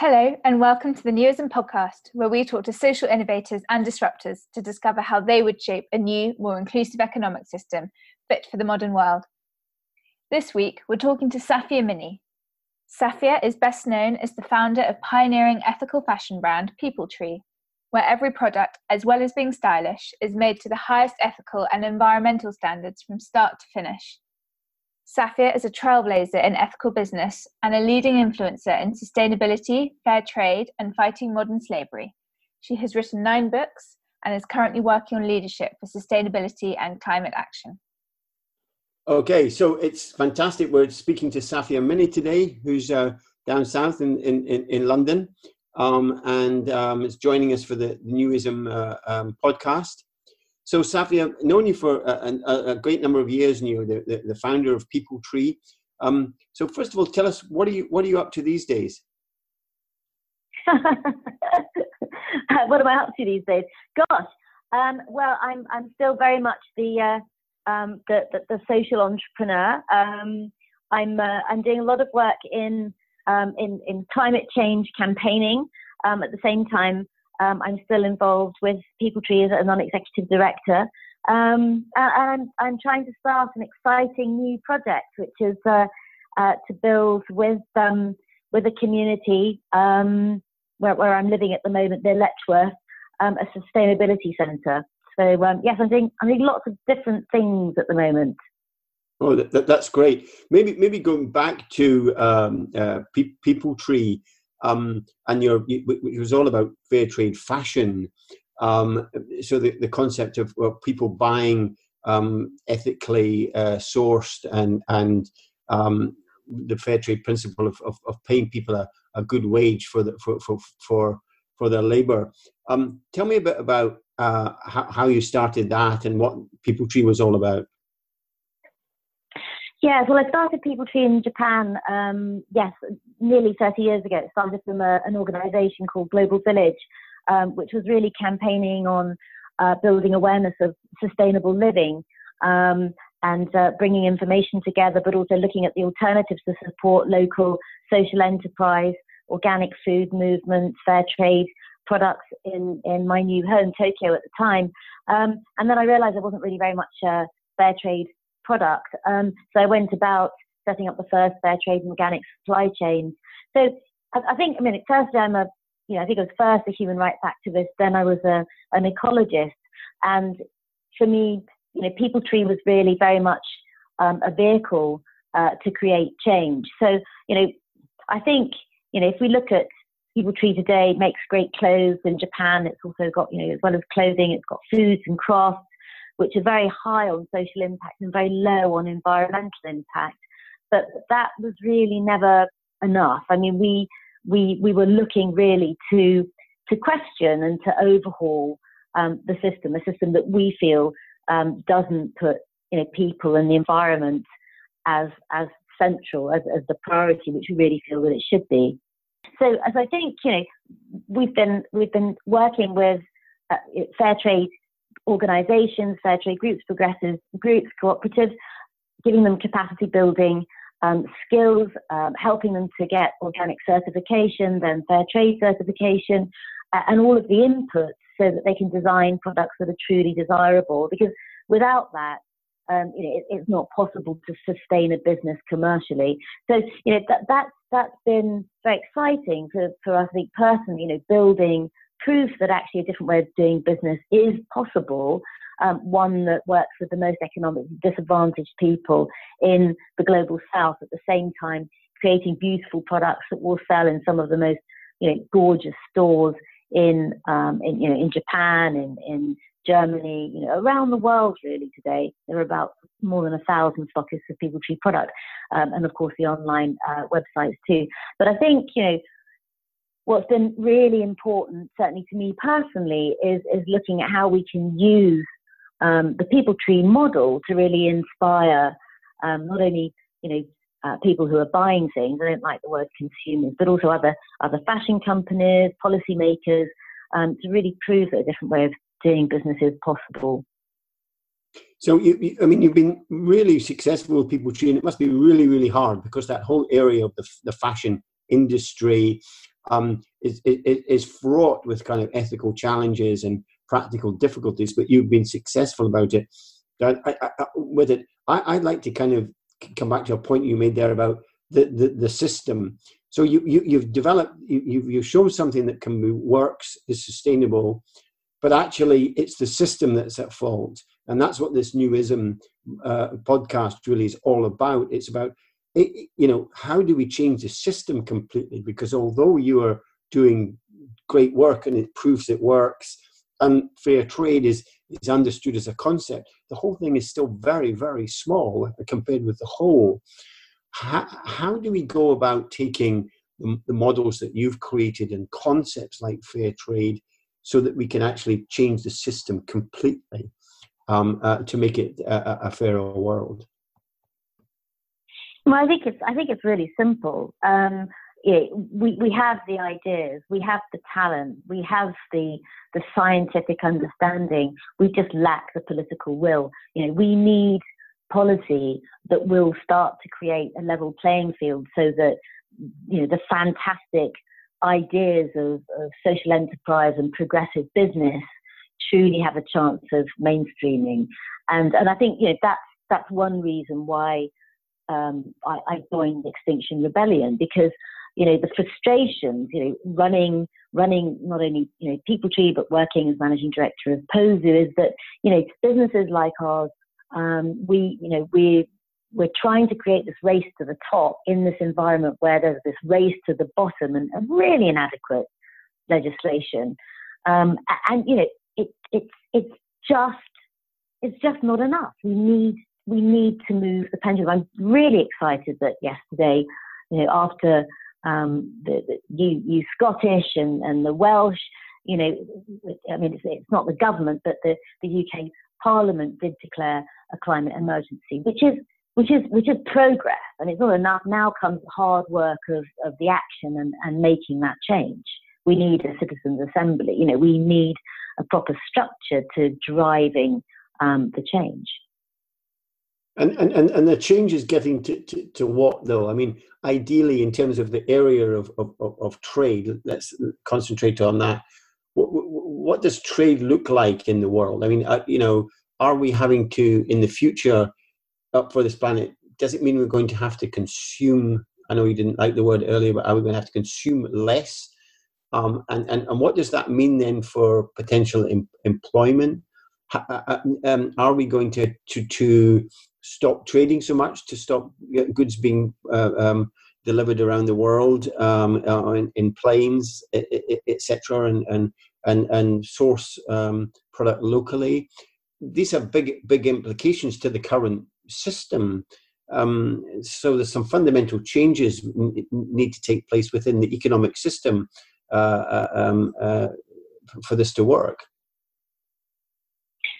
Hello, and welcome to the Newism podcast, where we talk to social innovators and disruptors to discover how they would shape a new, more inclusive economic system fit for the modern world. This week, we're talking to Safia Minney. Safia is best known as the founder of pioneering ethical fashion brand People Tree, where every product, as well as being stylish, is made to the highest ethical and environmental standards from start to finish. Safia is a trailblazer in ethical business and a leading influencer in sustainability, fair trade, and fighting modern slavery. She has written nine books and is currently working on leadership for sustainability and climate action. Okay, so it's fantastic. We're speaking to Safia Minney today, who's uh, down south in, in, in London, um, and um, is joining us for the Newism uh, um, podcast. So, Safi, I've known you for a, a, a great number of years, and you're the, the, the, founder of People Tree. Um, so, first of all, tell us what are you what are you up to these days? what am I up to these days? Gosh, um, well, I'm I'm still very much the uh, um, the, the, the, social entrepreneur. Um, I'm uh, I'm doing a lot of work in um, in in climate change campaigning. Um, at the same time, um, I'm still involved with People Tree as a non-executive director, um, and I'm, I'm, trying to start an exciting new project, which is uh, uh, to build with um, with a community um, where, where, I'm living at the moment, near Letchworth, um, a sustainability centre. So um, yes, I'm doing I'm doing lots of different things at the moment. Oh, that, that, that's great. Maybe maybe going back to um, uh, Pe- People Tree um, and your it was all about fair trade fashion. Um, so the, the concept of well, people buying um, ethically uh, sourced and and um, the fair trade principle of, of, of, paying people a, a good wage for the, for, for for for their labor. Um, tell me a bit about uh, how, how you started that and what People Tree was all about. Yes, well, I started People Tree in Japan, um, yes, nearly 30 years ago. It started from a, an organization called Global Village, um, which was really campaigning on uh, building awareness of sustainable living um, and uh, bringing information together, but also looking at the alternatives to support local social enterprise, organic food movements, fair trade products in, in my new home, Tokyo, at the time. Um, and then I realized there wasn't really very much uh, fair trade product. Um, so I went about setting up the first fair trade and organic supply chain. So I, I think, I mean, firstly, I'm a, you know, I think I was first a human rights activist, then I was a, an ecologist. And for me, you know, People Tree was really very much um, a vehicle uh, to create change. So, you know, I think, you know, if we look at People Tree today, makes great clothes in Japan. It's also got, you know, as well as clothing, it's got foods and crafts which are very high on social impact and very low on environmental impact. But that was really never enough. I mean, we we we were looking really to to question and to overhaul um, the system, a system that we feel um, doesn't put you know people and the environment as as central as, as the priority, which we really feel that it should be. So, as I think you know, we've been we've been working with uh, fair trade organisations, fair trade groups, progressive groups, cooperatives, giving them capacity building um, skills, um, helping them to get organic certification, then fair trade certification, uh, and all of the inputs so that they can design products that are truly desirable. Because without that, um, you know, it, it's not possible to sustain a business commercially. So, you know, that, that's, that's been very exciting for, for us, I think, personally, you know, building proof that actually a different way of doing business is possible, um, one that works with the most economically disadvantaged people in the global south at the same time creating beautiful products that will sell in some of the most you know gorgeous stores in um, in you know in Japan in in Germany you know around the world really today. There are about more than a thousand stockists of people tree product um, and of course the online uh, websites too. But I think you know what's been really important, certainly to me personally, is, is looking at how we can use um, the people tree model to really inspire um, not only you know uh, people who are buying things. I don't like the word consumers, but also other other fashion companies, policymakers, um, to really prove that a different way of doing business is possible. So, you, I mean, you've been really successful with People Tree, and it must be really, really hard because that whole area of the, the fashion industry um, is, is, fraught with kind of ethical challenges and practical difficulties, but you've been successful about it. I, I, I, with it, I, would like to kind of come back to a point you made there about the, the, the system. So you, you, you've developed, you, you've, you've shown something that can be, works, is sustainable, but actually it's the system that's at fault. And that's what this newism uh, podcast really is all about. It's about, it, you know, how do we change the system completely? Because although you are doing great work and it proves it works, and fair trade is, is understood as a concept, the whole thing is still very, very small compared with the whole. How, how do we go about taking the, models that you've created and concepts like fair trade so that we can actually change the system completely um, uh, to make it a, a, fairer world? Well, I think it's I think it's really simple. Um, yeah, we, we have the ideas, we have the talent, we have the the scientific understanding. We just lack the political will. You know, we need policy that will start to create a level playing field so that you know the fantastic ideas of, of social enterprise and progressive business truly have a chance of mainstreaming. And and I think you know that's that's one reason why um, I, I joined Extinction Rebellion because you know, the frustrations, you know, running, running not only, you know, People Tree, but working as managing director of Po-Zu is that, you know, businesses like ours, um, we, you know, we, we're trying to create this race to the top in this environment where there's this race to the bottom and, and really inadequate legislation. Um, and, you know, it, it's, it's just, it's just not enough. We need, we need to move the pendulum. I'm really excited that yesterday, you know, after um, the, the, you, you Scottish and, and the Welsh, you know, I mean, it's, it's not the government, but the, the UK Parliament did declare a climate emergency, which is which is which is progress, and it's not enough. Now comes the hard work of, of the action and, and making that change. We need a citizens' assembly. You know, we need a proper structure to driving um, the change. And, and, and, and the change is getting to, to, to what though? I mean, ideally, in terms of the area of, of, of trade, let's concentrate on that. What, what does trade look like in the world? I mean, uh, you know, are we having to, in the future, up for this planet, does it mean we're going to have to consume? I know you didn't like the word earlier, but are we going to have to consume less? Um, and, and, and what does that mean then for potential em- employment? Uh, uh, um, are we going to, to, to stop trading so much, to stop goods being uh, um, delivered around the world um, uh, in, in, planes, etc., and, and and and source um, product locally. These have big big implications to the current system. Um, so there's some fundamental changes need to take place within the economic system uh, uh um, uh, for this to work.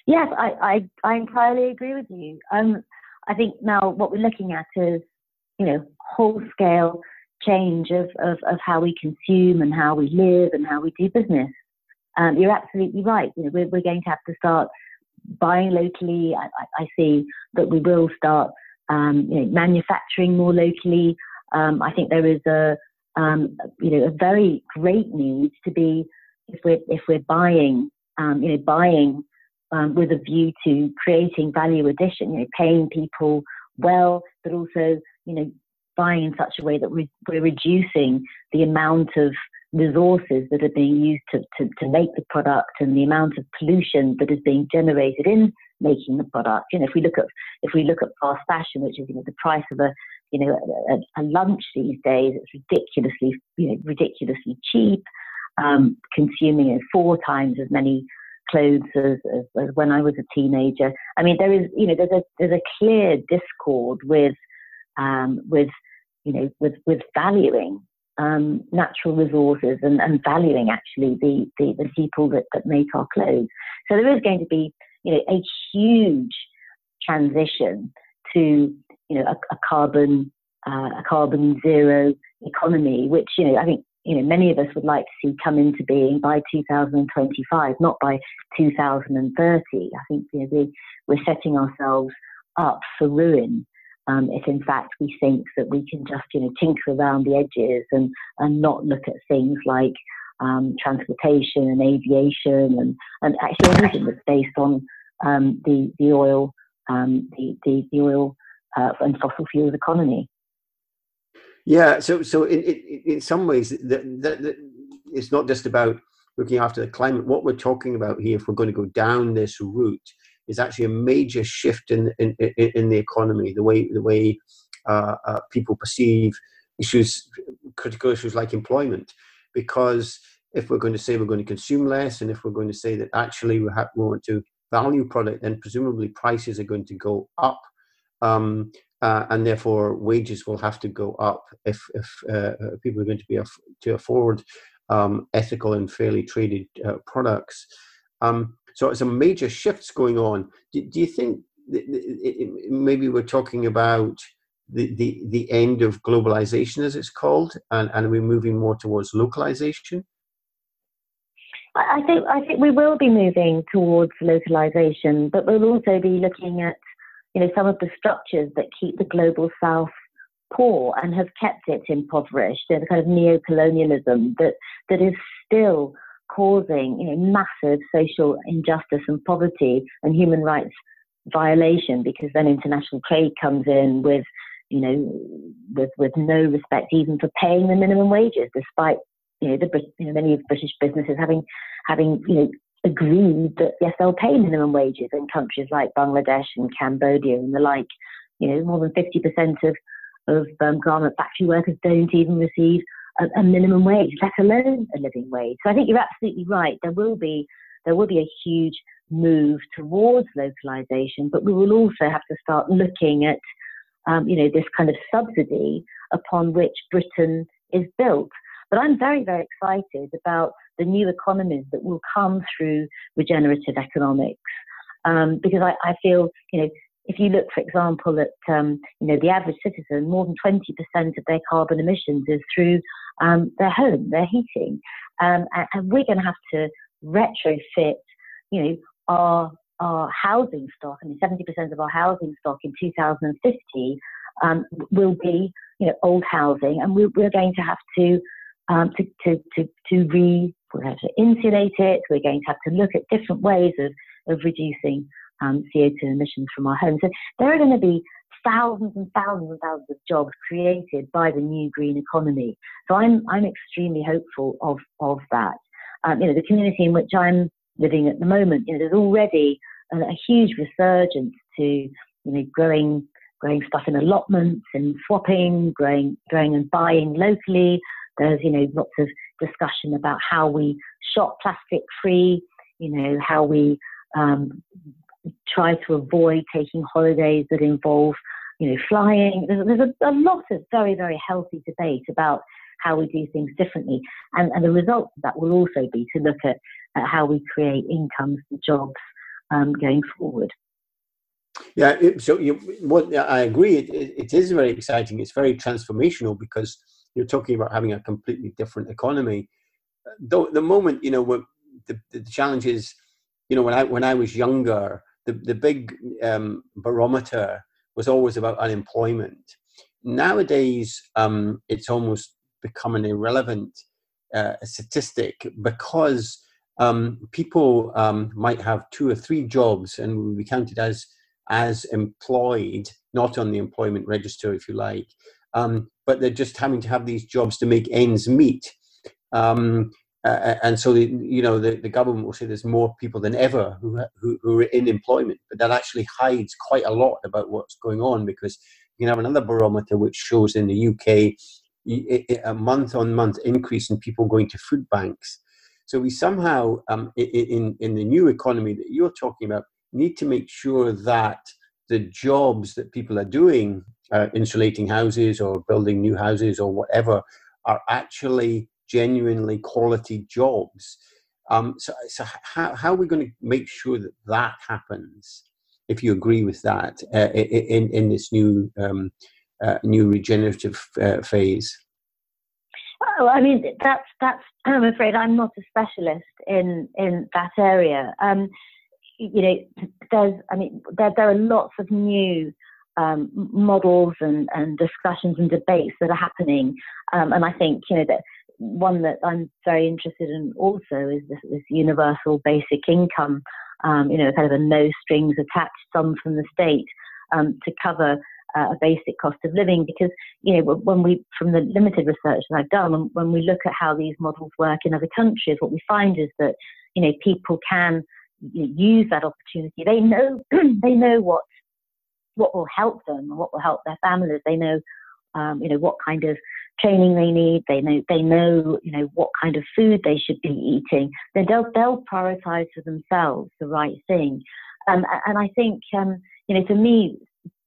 Yes, I, I, I entirely agree with you. Um, I think now what we're looking at is, you know, whole scale change of, of, of how we consume and how we live and how we do business. Um, you're absolutely right. You know, we're, we're going to have to start buying locally. I, I, see that we will start, um, you know, manufacturing more locally. Um, I think there is a, um, you know, a very great need to be if we're if we're buying, um, you know, buying um, with a view to creating value addition, you know, paying people well, but also, you know, buying in such a way that we're, we're reducing the amount of resources that are being used to, to, to make the product and the amount of pollution that is being generated in making the product. You know, if we look at if we look at fast fashion, which is you know the price of a you know a, a lunch these days, it's ridiculously you know ridiculously cheap. Um, consuming it four times as many clothes as, as, as, when I was a teenager. I mean, there is, you know, there's a there's a clear discord with um, with you know with with valuing um, natural resources and, and valuing actually the, the, the people that, that make our clothes. So there is going to be you know a huge transition to you know a, a carbon uh, a carbon zero economy, which you know I think you know, many of us would like to see come into being by 2025, not by 2030. I think you know, we, we're setting ourselves up for ruin um, if in fact we think that we can just you know tinker around the edges and and not look at things like um, transportation and aviation and and actually everything that's based on um, the the oil um, the, the, the oil uh, and fossil fuels economy. Yeah, so so in in, in some ways, the, the, the, it's not just about looking after the climate. What we're talking about here, if we're going to go down this route, is actually a major shift in in, in the economy, the way the way uh, uh, people perceive issues, critical issues like employment, because if we're going to say we're going to consume less, and if we're going to say that actually we, have, we want to value product, then presumably prices are going to go up. Um, uh, and therefore wages will have to go up if, if uh, people are going to be aff- to afford um, ethical and fairly traded uh, products. Um, so it's a major shifts going on. Do, do you think maybe we're talking about the, the, the end of globalization, as it's called, and, and we're moving more towards localization? I think I think we will be moving towards localization, but we'll also be looking at you know some of the structures that keep the global south poor and have kept it impoverished. You know, the kind of neo-colonialism that that is still causing you know massive social injustice and poverty and human rights violation because then international trade comes in with you know with with no respect even for paying the minimum wages despite you know, the you know, many British businesses having having you know agreed that yes, they'll pay minimum wages in countries like Bangladesh and Cambodia and the like. You know, more than fifty percent of of um, garment factory workers don't even receive a, a, minimum wage, let alone a living wage. So I think you're absolutely right. There will be there will be a huge move towards localization, but we will also have to start looking at um, you know this kind of subsidy upon which Britain is built. But I'm very, very excited about the new economies that will come through regenerative economics. Um, because I, I, feel, you know, if you look, for example, at um, you know the average citizen, more than 20% of their carbon emissions is through um, their home, their heating, um, and, and, we're going to have to retrofit, you know, our our housing stock. I mean, 70% of our housing stock in 2050 um, will be, you know, old housing, and we're, we're going to have to um, to, to, to, to re, we have to insulate it. We're going to have to look at different ways of, of reducing um, CO2 emissions from our homes. So there are going to be thousands and thousands and thousands of jobs created by the new green economy. So I'm, I'm extremely hopeful of, of that. Um, you know, the community in which I'm living at the moment, you know, there's already a, a huge resurgence to, you know, growing growing stuff in allotments and swapping, growing, growing and buying locally, there's, you know, lots of discussion about how we shop plastic free, you know, how we um, try to avoid taking holidays that involve, you know, flying. There's, there's a, a, lot of very, very healthy debate about how we do things differently. And, and the result of that will also be to look at, at how we create incomes and jobs um, going forward. Yeah, so you, what I agree. It, it, it is very exciting. It's very transformational because you're talking about having a completely different economy. Though the moment, you know, the, the challenge is, you know, when I when I was younger, the the big um, barometer was always about unemployment. Nowadays, um, it's almost become an irrelevant uh, statistic because um, people um, might have two or three jobs and will be counted as as employed, not on the employment register, if you like um, but they're just having to have these jobs to make ends meet. Um, uh, and so, the, you know, the, the government will say there's more people than ever who, who, who, are in employment, but that actually hides quite a lot about what's going on because you can have another barometer which shows in the UK a month on month increase in people going to food banks. So we somehow, um, in, in the new economy that you're talking about, need to make sure that the jobs that people are doing uh, insulating houses or building new houses or whatever are actually genuinely quality jobs. Um, so, so how, how are we going to make sure that that happens? If you agree with that uh, in in this new um, uh, new regenerative uh, phase. Well, I mean that's that's. I'm afraid I'm not a specialist in in that area. Um, you know, there's I mean there there are lots of new um, models and, and discussions and debates that are happening. Um, and I think, you know, that one that I'm very interested in also is this, this universal basic income, um, you know, kind of a no strings attached sum from the state um, to cover uh, a basic cost of living. Because, you know, when we, from the limited research that I've done, when, when we look at how these models work in other countries, what we find is that, you know, people can use that opportunity. They know, they know what what will help them and what will help their families. They know, um, you know, what kind of training they need. They know, they know, you know, what kind of food they should be eating. Then they'll, they'll prioritize for themselves the right thing. Um, and I think, um, you know, for me,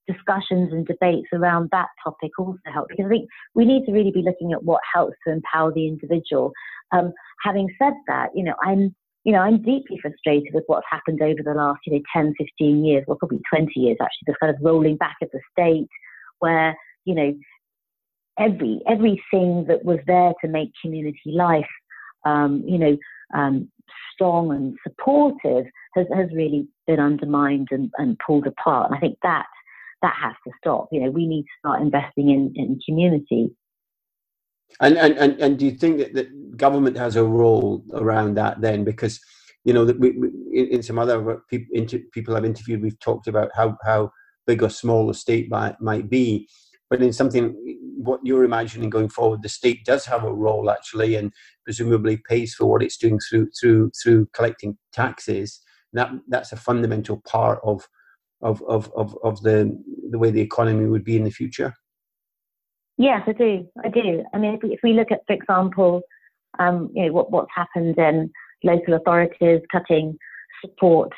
discussions and debates around that topic also help because I think we need to really be looking at what helps to empower the individual. Um, having said that, you know, I'm you know, I'm deeply frustrated with what's happened over the last, you know, 10, 15 years, well, probably 20 years actually, this kind of rolling back of the state where, you know, every, everything that was there to make community life, um, you know, um, strong and supportive has, has really been undermined and, and pulled apart. And I think that, that has to stop. You know, we need to start investing in, in community and, and, and, and do you think that, that government has a role around that then? Because, you know, that we, we in, in, some other people, inter, people I've interviewed, we've talked about how, how big or small the state might, might be. But in something, what you're imagining going forward, the state does have a role actually, and presumably pays for what it's doing through through through collecting taxes. that that's a fundamental part of of of of, of the the way the economy would be in the future. Yes, I do. I do. I mean, if we, if we look at, for example, um, you know, what, what's happened in local authorities cutting support,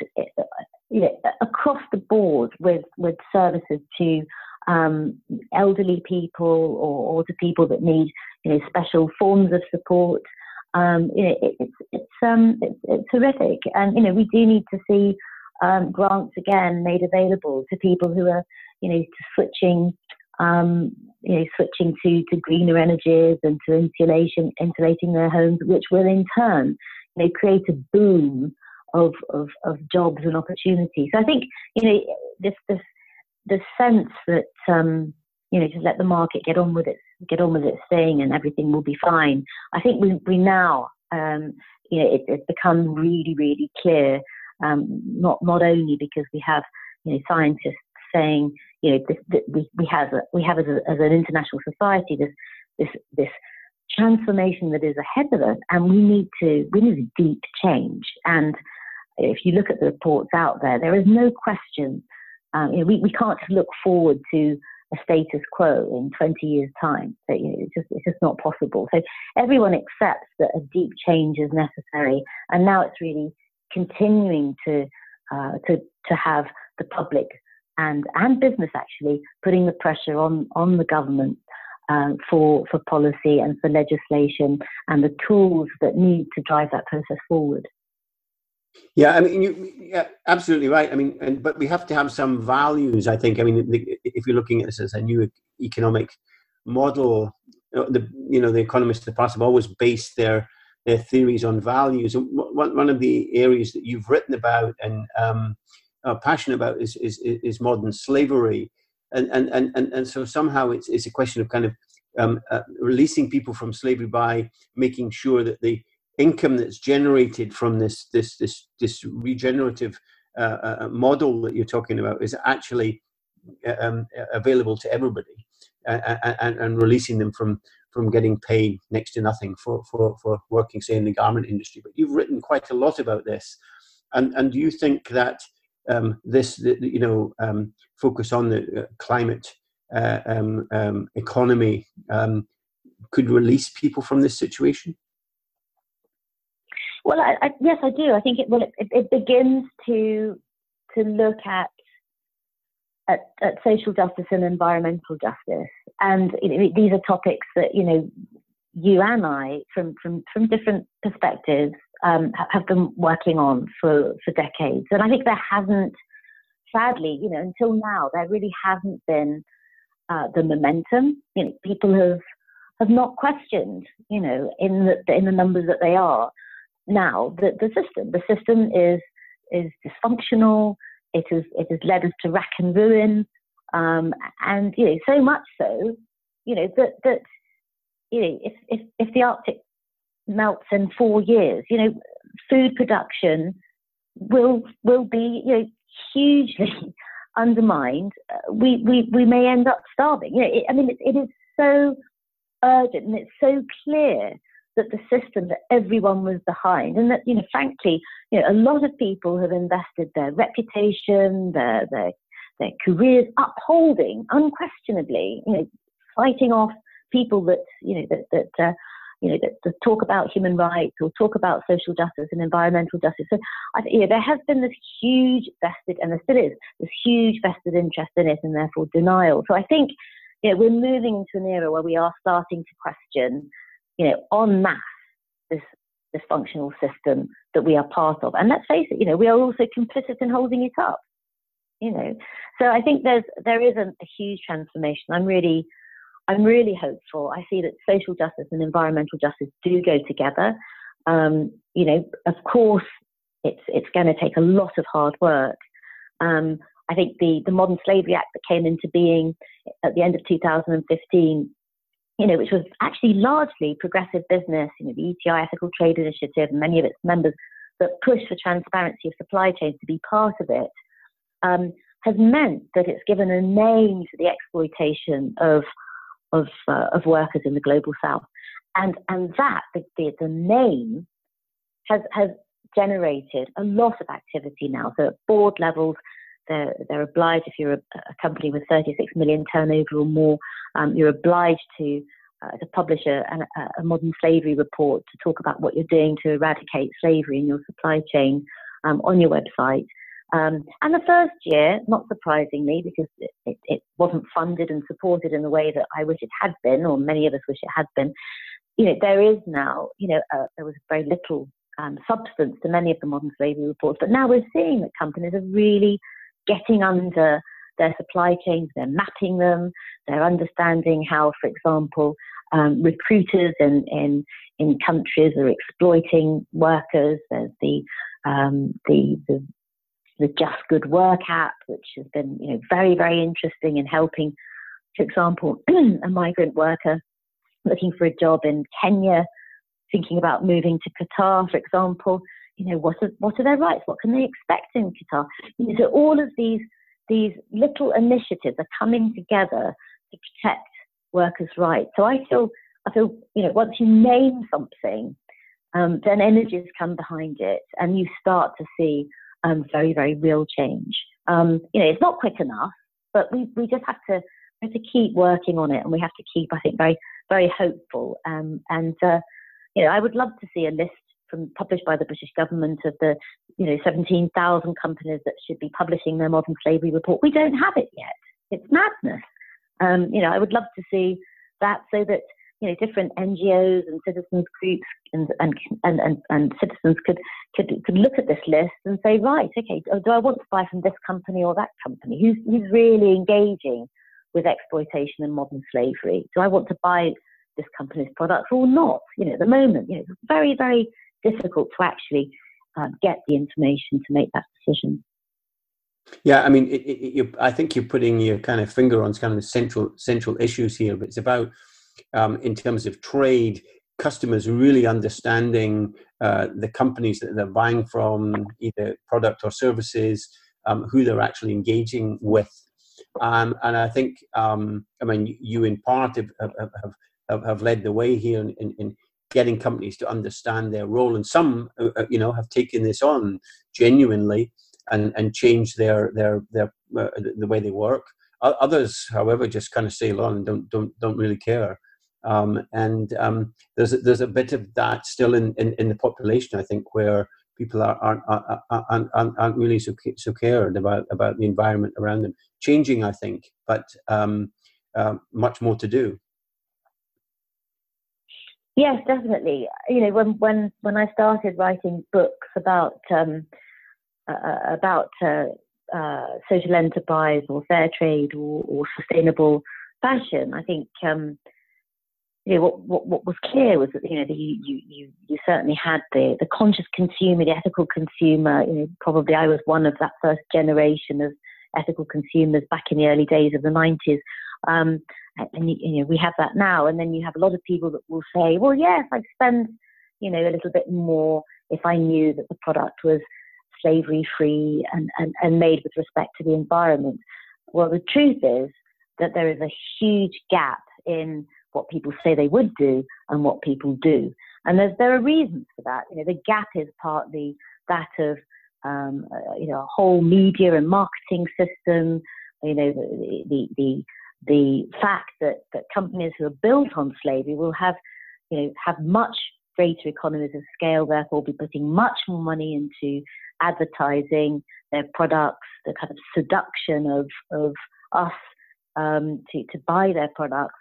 you know, across the board with, with services to um, elderly people or, or to people that need, you know, special forms of support. Um, you know, it, it's it's um it's, it's horrific, and you know we do need to see um, grants again made available to people who are, you know, switching um, you know, switching to, to greener energies and to insulation, insulating their homes, which will in turn, you know, create a boom of, of, of jobs and opportunities. So I think, you know, this, this, the sense that, um, you know, just let the market get on with it, get on with its thing and everything will be fine. I think we, we now, um, you know, it, it's become really, really clear, um, not, not only because we have, you know, scientists saying, you know, this, this, we, we have, a, we have as, a, as an international society this, this, this transformation that is ahead of us, and we need to, we need a deep change. And if you look at the reports out there, there is no question. Um, you know, we, we can't look forward to a status quo in 20 years' time. So, you know, it's just it's just not possible. So everyone accepts that a deep change is necessary, and now it's really continuing to uh, to to have the public and, and business actually putting the pressure on, on the government um, for, for policy and for legislation and the tools that need to drive that process forward. Yeah, I mean, you, yeah, absolutely right. I mean, and, but we have to have some values. I think. I mean, if you're looking at this as a new economic model, the you know the economists of the past have always based their their theories on values. And one one of the areas that you've written about and um, are passionate about is, is, is modern slavery. And, and, and, and, and so somehow it's, it's a question of kind of um, uh, releasing people from slavery by making sure that the income that's generated from this, this, this, this regenerative uh, uh, uh model that you're talking about is actually uh, um, available to everybody and, and, and releasing them from, from getting paid next to nothing for, for, for working, say, in the garment industry. But you've written quite a lot about this. And, and do you think that um, this, you know, um, focus on the uh, climate uh, um, um economy um, could release people from this situation? Well, I, I, yes, I do. I think it, well, it, it begins to to look at, at, at social justice and environmental justice, and these are topics that you know you and I, from from from different perspectives, um, have been working on for, for decades. And I think there hasn't, sadly, you know, until now, there really hasn't been uh, the momentum. You know, people have have not questioned, you know, in the in the numbers that they are now the, the system. The system is is dysfunctional. It has it has led us to rack and ruin. Um, and you know, so much so, you know, that that you know, if if if the Arctic melts in four years, you know, food production will will be you know hugely undermined. Uh, we we we may end up starving. You know, it, I mean, it, it is so urgent and it's so clear that the system that everyone was behind and that you know frankly you know a lot of people have invested their reputation their their their careers upholding unquestionably you know fighting off people that you know that that uh, you know that, that, talk about human rights or talk about social justice and environmental justice. So I, you know, there has been this huge vested, and there still is this huge vested interest in it, and therefore denial. So I think you know, we're moving into an era where we are starting to question, you know, en masse this dysfunctional system that we are part of. And let's face it, you know, we are also complicit in holding it up. You know, so I think there's there is a, a huge transformation. I'm really I'm really hopeful. I see that social justice and environmental justice do go together. Um, you know, of course, it's it's going to take a lot of hard work. Um, I think the the Modern Slavery Act that came into being at the end of 2015, you know, which was actually largely progressive business, you know, the ETI Ethical Trade Initiative and many of its members that pushed for transparency of supply chains to be part of it, um, has meant that it's given a name to the exploitation of of, uh, of workers in the global south. And, and that, the, the, name, has, has generated a lot of activity now. So at board levels, they're, they're obliged, if you're a, a, company with 36 million turnover or more, um, you're obliged to, uh, to publish a, a, a, modern slavery report to talk about what you're doing to eradicate slavery in your supply chain um, on your website. Um, and the first year, not surprisingly, because it, it, wasn't funded and supported in the way that I wish it had been, or many of us wish it had been, you know, there is now, you know, uh, there was very little um, substance to many of the modern slavery reports. But now we're seeing that companies are really getting under their supply chains, they're mapping them, they're understanding how, for example, um, recruiters in, in, in countries are exploiting workers. There's the, um, the, the the Just Good Work app, which has been you know very very interesting in helping, for example, a migrant worker looking for a job in Kenya, thinking about moving to Qatar, for example. You know what are what are their rights? What can they expect in Qatar? So all of these these little initiatives are coming together to protect workers' rights. So I feel I feel you know once you name something, um, then energies come behind it, and you start to see um, very, very real change. Um, you know, it's not quick enough, but we, we just have to, have to keep working on it and we have to keep, I think, very, very hopeful. Um, and, uh, you know, I would love to see a list from published by the British government of the, you know, 17,000 companies that should be publishing their modern slavery report. We don't have it yet. It's madness. Um, you know, I would love to see that so that you know, different NGOs and citizens groups and, and, and, and, citizens could, could, could look at this list and say, right, okay, do I want to buy from this company or that company? Who's, who's really engaging with exploitation and modern slavery? Do I want to buy this company's products or not? You know, at the moment, you know, it's very, very difficult to actually uh, get the information to make that decision. Yeah, I mean, it, it, I think you're putting your kind of finger on kind of central central issues here, but it's about um, in terms of trade, customers really understanding uh, the companies that they're buying from, either product or services, um, who they're actually engaging with. Um, and I think, um, I mean, you in part have, have, have, have led the way here in, in, in, getting companies to understand their role. And some, uh, uh you know, have taken this on genuinely and, and changed their, their, their, uh, the way they work. Others, however, just kind of sail on and don't, don't, don't really care. Um, and um, there's a, there's a bit of that still in, in, in the population, I think, where people are, aren't, aren't, aren't, aren't really so, so cared about, about the environment around them. Changing, I think, but um, uh, much more to do. Yes, definitely. You know, when when when I started writing books about um, uh, about uh, uh, social enterprise or fair trade or, or sustainable fashion, I think um, you know, what, what, what was clear was that, you know, the, you, you, you certainly had the, the conscious consumer, the ethical consumer. You know, probably I was one of that first generation of ethical consumers back in the early days of the 90s. Um, and you know we have that now, and then you have a lot of people that will say, "Well, yes, I'd spend, you know, a little bit more if I knew that the product was slavery free and, and, and made with respect to the environment." Well, the truth is that there is a huge gap in what people say they would do and what people do, and there are reasons for that. You know, the gap is partly that of um, uh, you know a whole media and marketing system. You know, the the, the the fact that, that companies who are built on slavery will have, you know, have much greater economies of scale, therefore be putting much more money into advertising their products, the kind of seduction of, of us um, to, to buy their products.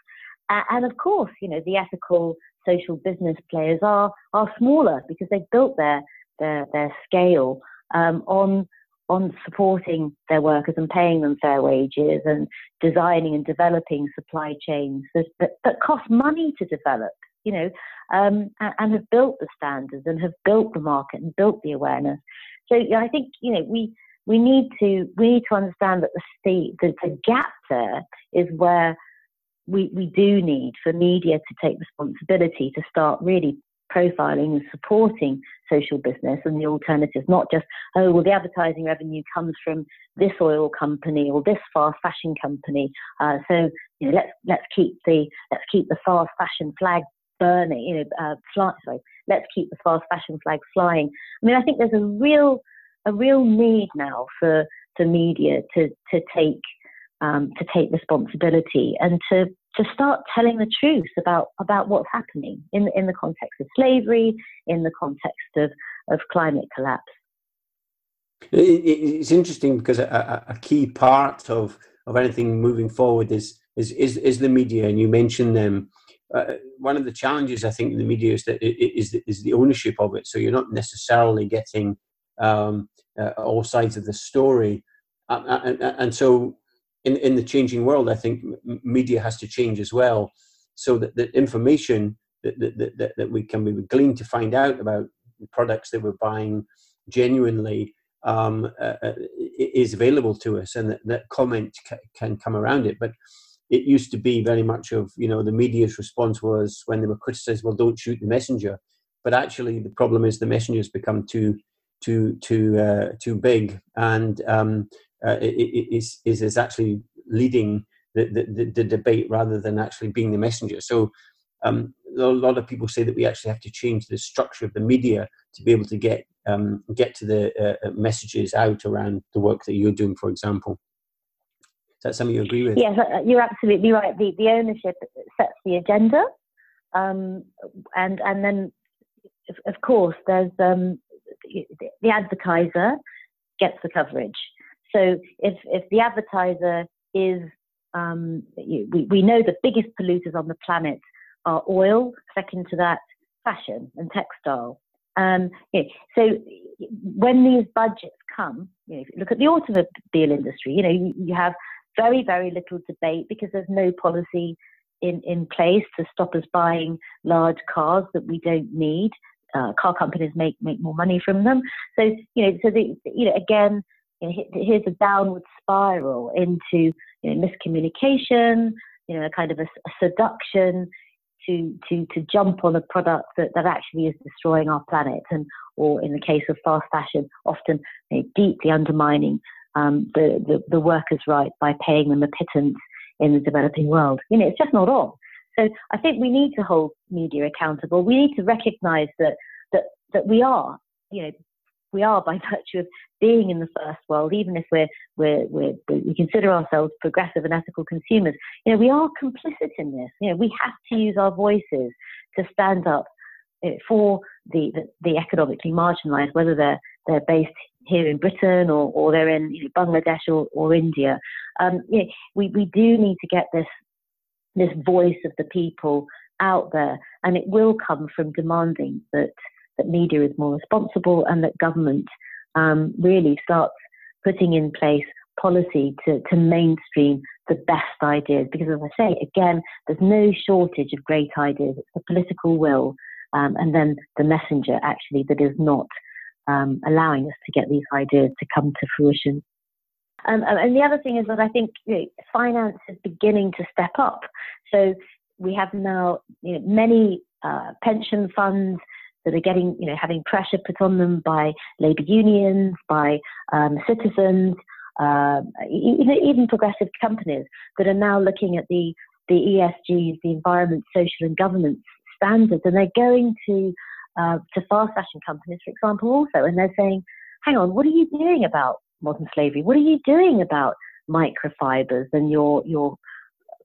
And, of course, you know, the ethical social business players are, are smaller because they've built their, their, their scale um, on on supporting their workers and paying them fair wages and designing and developing supply chains that, that, that cost money to develop, you know, um, and, and, have built the standards and have built the market and built the awareness. So yeah, I think, you know, we, we need to we need to understand that the the, the gap there is where we, we do need for media to take responsibility to start really profiling and supporting social business and the alternatives, not just, oh, well, the advertising revenue comes from this oil company or this fast fashion company. Uh, so, you know, let's, let's keep the, let's keep the fast fashion flag burning, you know, uh, fly, sorry, let's keep the fast fashion flag flying. I mean, I think there's a real, a real need now for, for media to, to take, um, to take responsibility and to to start telling the truth about, about what's happening in, in the context of slavery, in the context of, of climate collapse. It's interesting because a, a key part of, of anything moving forward is, is, is, is the media, and you mentioned them. Uh, one of the challenges I think in the media is that it, is, is the ownership of it. So you're not necessarily getting um, uh, all sides of the story, uh, and, and, so in, in the changing world, I think media has to change as well, so that the information that, that, that, that we can be gleaned to find out about products that we're buying genuinely um, uh, uh is available to us, and that, that comment ca- can come around it. But it used to be very much of you know the media's response was when they were criticized, well, don't shoot the messenger. But actually, the problem is the messenger's become too too too uh, too big, and um, uh, is, is, is actually leading the, the, the, debate rather than actually being the messenger. So um, a lot of people say that we actually have to change the structure of the media to be able to get um, get to the uh, uh messages out around the work that you're doing, for example. Is that something you agree with? Yes, uh, you're absolutely right. The, the ownership sets the agenda, um, and and then of course there's um, the advertiser gets the coverage. So if, if the advertiser is, um, we, we know the biggest polluters on the planet are oil, second to that, fashion and textile. Um, so when these budgets come, you know, if you look at the automobile industry, you know, you, you have very, very little debate because there's no policy in, in place to stop us buying large cars that we don't need. Uh, car companies make make more money from them. So you know, so the, you know, again, you know, here's a downward spiral into you know, miscommunication, you know, a kind of a, a, seduction to to to jump on a product that, that actually is destroying our planet, and or in the case of fast fashion, often you know, deeply undermining um, the, the the workers' right by paying them a pittance in the developing world. You know, it's just not on. So I think we need to hold media accountable. We need to recognise that that that we are, you know, we are by virtue of being in the first world, even if we're, we're, we're, we consider ourselves progressive and ethical consumers. You know, we are complicit in this. You know, we have to use our voices to stand up eh, for the, the, the economically marginalised, whether they're they're based here in Britain or, or they're in you know, Bangladesh or, or India. Um, you know, we, we do need to get this this voice of the people out there, and it will come from demanding that that media is more responsible and that government um, really starts putting in place policy to, to mainstream the best ideas. Because as I say, again, there's no shortage of great ideas. It's the political will um, and then the messenger actually that is not um, allowing us to get these ideas to come to fruition. Um, and the other thing is that I think you know, finance is beginning to step up. So we have now you know, many uh, pension funds that are getting, you know, having pressure put on them by labour unions, by um, citizens, uh, even, even progressive companies that are now looking at the the ESGs, the environment, social, and governance standards, and they're going to uh, to fast fashion companies, for example, also, and they're saying, "Hang on, what are you doing about modern slavery? What are you doing about microfibers and your your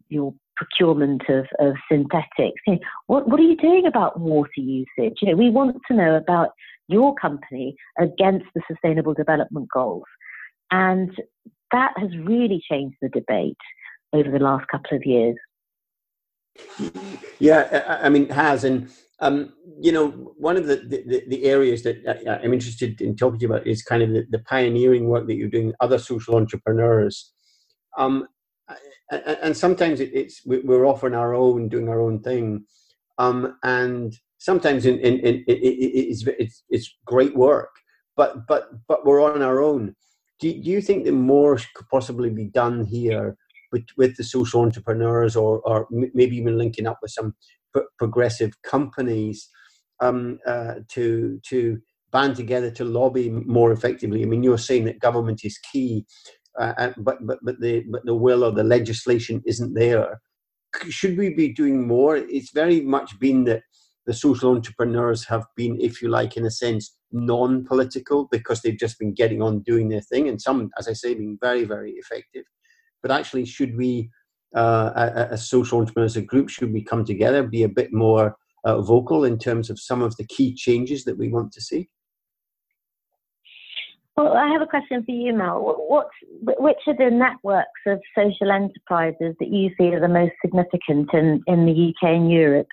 your procurement of, of synthetics? You know, what what are you doing about water usage? You know, we want to know about your company against the Sustainable Development Goals, and that has really changed the debate over the last couple of years. Yeah, I mean, it has. And, um, you know, one of the, the, the, areas that I'm interested in talking to you about is kind of the, the pioneering work that you're doing, other social entrepreneurs. Um, and sometimes it's we're off on our own, doing our own thing. Um, and sometimes in, in, in, it's, it's, it's great work, but, but, but we're on our own. Do, do you think that more could possibly be done here with, with the social entrepreneurs or, or maybe even linking up with some progressive companies um, uh, to, to band together to lobby more effectively. I mean, you're saying that government is key, uh, uh but, but, but, the, but the will or the legislation isn't there. Should we be doing more? It's very much been that the social entrepreneurs have been, if you like, in a sense, non political because they've just been getting on doing their thing. And some, as I say, being very, very effective but actually, should we, uh, as social entrepreneurs, a group, should we come together, be a bit more uh, vocal in terms of some of the key changes that we want to see? Well, I have a question for you, Mel. What, which are the networks of social enterprises that you see are the most significant in, in the UK and Europe?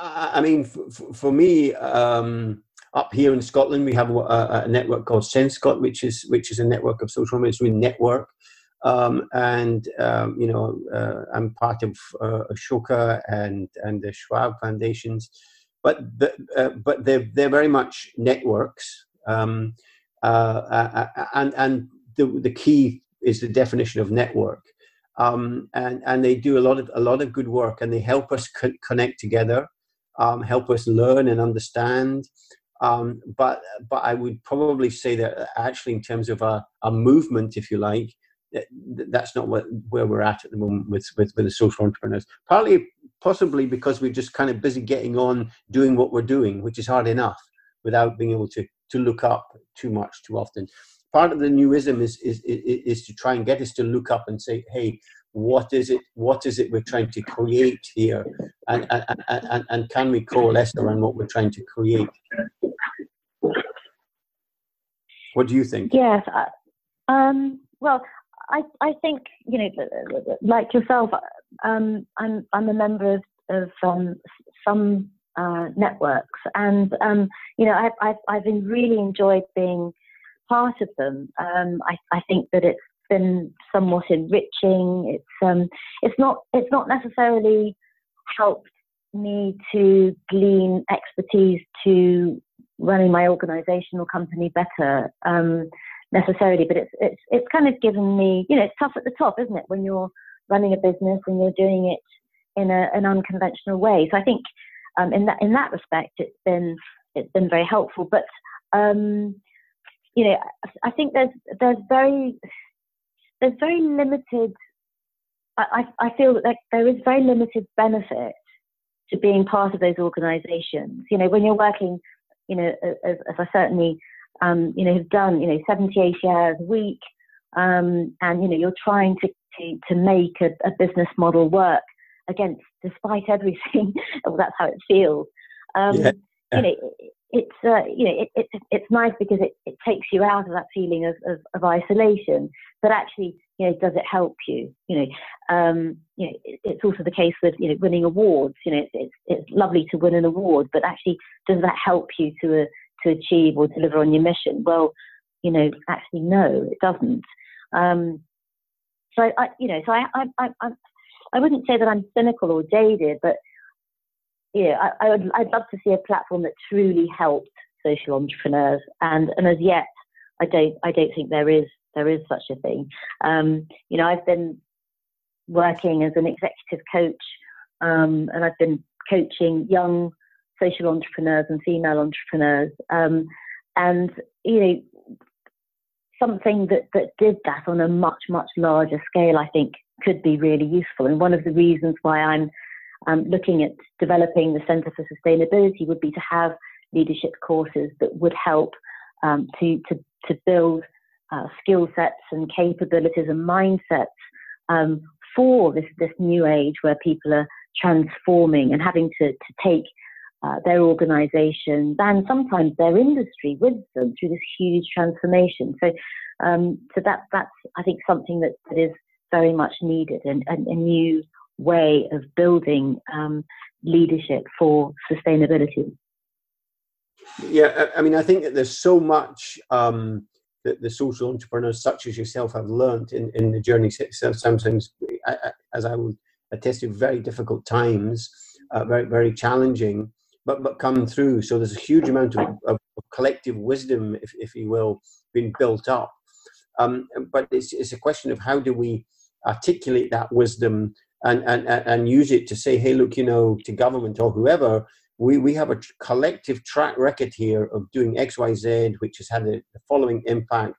I mean, for, for me, um, up here in Scotland, we have a, a, network called SenScot, which is which is a network of social media network. Um, and um, you know, uh, I'm part of uh, Ashoka and and the Schwab foundations, but the, uh, but they're they're very much networks, um, uh, uh, uh, and and the the key is the definition of network, um, and and they do a lot of a lot of good work, and they help us co- connect together, um, help us learn and understand. Um, but but I would probably say that actually, in terms of a, a movement, if you like, that, that's not what, where we're at at the moment with, with, with the social entrepreneurs. Partly, possibly because we're just kind of busy getting on doing what we're doing, which is hard enough without being able to, to look up too much too often. Part of the newism is, is, is, is to try and get us to look up and say, hey, what is it what is it we're trying to create here? And, and, and, and can we coalesce around what we're trying to create? What do you think? Yes um, well I, I think you know, like yourself, um, I'm I'm a member of, of um, some uh, networks, and um, you know, I've, I've I've really enjoyed being part of them. Um, I I think that it's been somewhat enriching. It's um it's not it's not necessarily helped me to glean expertise to running my organization or company better. Um, necessarily, but it's it's it's kind of given me, you know, it's tough at the top, isn't it, when you're running a business and you're doing it in a, an unconventional way. So I think um, in that in that respect, it's been it's been very helpful. But um, you know, I think there's there's very there's very limited. I, I feel that there is very limited benefit to being part of those organisations. You know, when you're working, you know, as, as I certainly um, you know, have done, you know, 70, 80 hours a week, um, and, you know, you're trying to, to, to make a, a business model work against, despite everything, well, that's how it feels. Um, yeah. You know, it's, uh, you know, it, it, it's nice because it, it takes you out of that feeling of, of, of isolation, but actually, you know, does it help you? You know, um, you know, it, it's also the case with you know winning awards. You know, it's, it's, it's lovely to win an award, but actually, does that help you to a to achieve or deliver on your mission? Well, you know, actually, no, it doesn't. Um, so I, you know, so I, I, I, I, wouldn't say that I'm cynical or jaded, but yeah, I, I would, I'd love to see a platform that truly helped social entrepreneurs, and and as yet, I don't, I don't think there is there is such a thing. Um, you know, I've been working as an executive coach, um, and I've been coaching young social entrepreneurs and female entrepreneurs. Um, and you know, something that that did that on a much much larger scale, I think, could be really useful. And one of the reasons why I'm um, looking at developing the Centre for Sustainability would be to have leadership courses that would help um, to, to, to build uh, skill sets and capabilities and mindsets um, for this, this new age where people are transforming and having to, to take uh, their organizations and sometimes their industry with them through this huge transformation. So, um, so that, that's, I think, something that, that is very much needed and, and a new way of building um, leadership for sustainability. Yeah, I mean, I think that there's so much um, that the social entrepreneurs, such as yourself, have learned in, in the journey. Sometimes, as I will attest to, very difficult times, uh, very very challenging, but but come through. So there's a huge amount of, of collective wisdom, if if you will, being built up. Um, but it's it's a question of how do we articulate that wisdom and, and, and use it to say, hey, look, you know, to government or whoever, we, we have a collective track record here of doing X, Y, Z, which has had a, the following impact.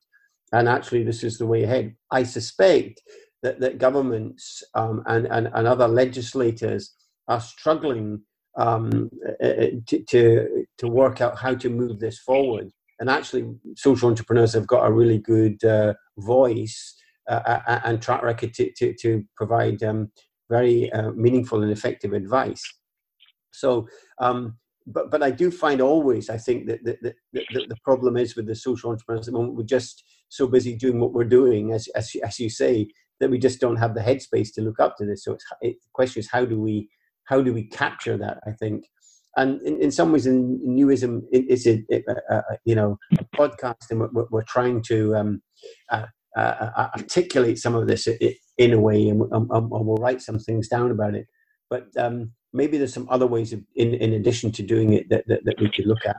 And actually, this is the way ahead. I suspect that, that governments um, and, and, and other legislators are struggling um, uh, uh, to, to, to work out how to move this forward. And actually, social entrepreneurs have got a really good uh, voice and track record to, to, to provide um, very uh, meaningful and effective advice. So, um, but but I do find always I think that, that, that, the problem is with the social entrepreneurs at the moment we're just so busy doing what we're doing as as, as you say that we just don't have the headspace to look up to this. So it's it, the question is how do we how do we capture that? I think. And in, in some ways, in newism, a, a, you know a podcast, and we're, we're trying to um, uh, uh, uh, articulate some of this in a way, and, and, and, we'll write some things down about it. But um, maybe there's some other ways of, in, in addition to doing it that, that, that we could look at.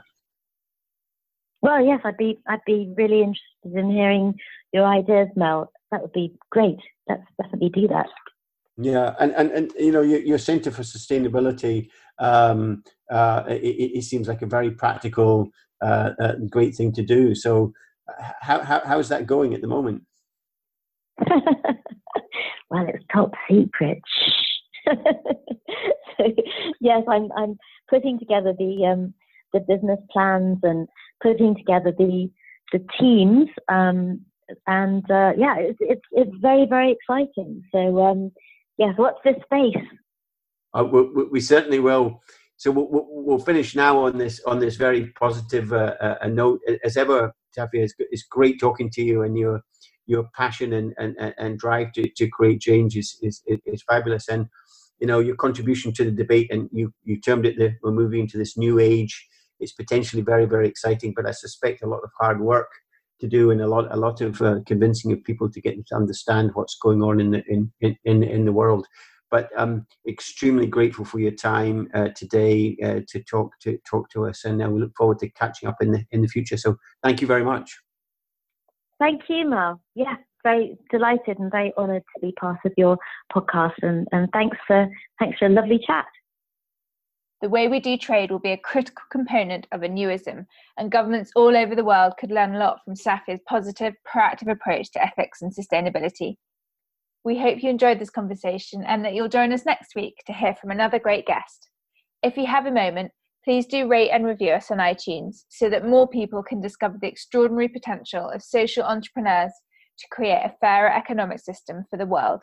Well, yes, I'd be I'd be really interested in hearing your ideas, Mel. That would be great. Let's definitely do that. Yeah, and and, and you know your, your Centre for Sustainability, um, uh, it, it, seems like a very practical, uh, uh, great thing to do. So, how, how how's that going at the moment? well, it's top secret. so, yes, I'm I'm putting together the um, the business plans and putting together the the teams. Um, and uh, yeah, it's, it's it's very very exciting. So um, yes, what's this space? Uh, we, we, certainly will. So we'll, we'll, finish now on this on this very positive uh, uh, note. As ever, Safia, it's, it's great talking to you, and you're your passion and, and, and drive to, to create change is, is, is fabulous. And, you know, your contribution to the debate, and you, you termed it the, we're moving into this new age, it's potentially very, very exciting, but I suspect a lot of hard work to do and a lot, a lot of uh, convincing of people to get them to understand what's going on in the, in, in, in the world. But I'm extremely grateful for your time uh, today uh, to talk to talk to us, and uh, we look forward to catching up in the in the future. So, thank you very much. Thank you, Mel. Yeah, very delighted and very honoured to be part of your podcast, and, and thanks for thanks for a lovely chat. The way we do trade will be a critical component of a newism, and governments all over the world could learn a lot from Safia's positive, proactive approach to ethics and sustainability. We hope you enjoyed this conversation and that you'll join us next week to hear from another great guest. If you have a moment, Please do rate and review us on iTunes so that more people can discover the extraordinary potential of social entrepreneurs to create a fairer economic system for the world.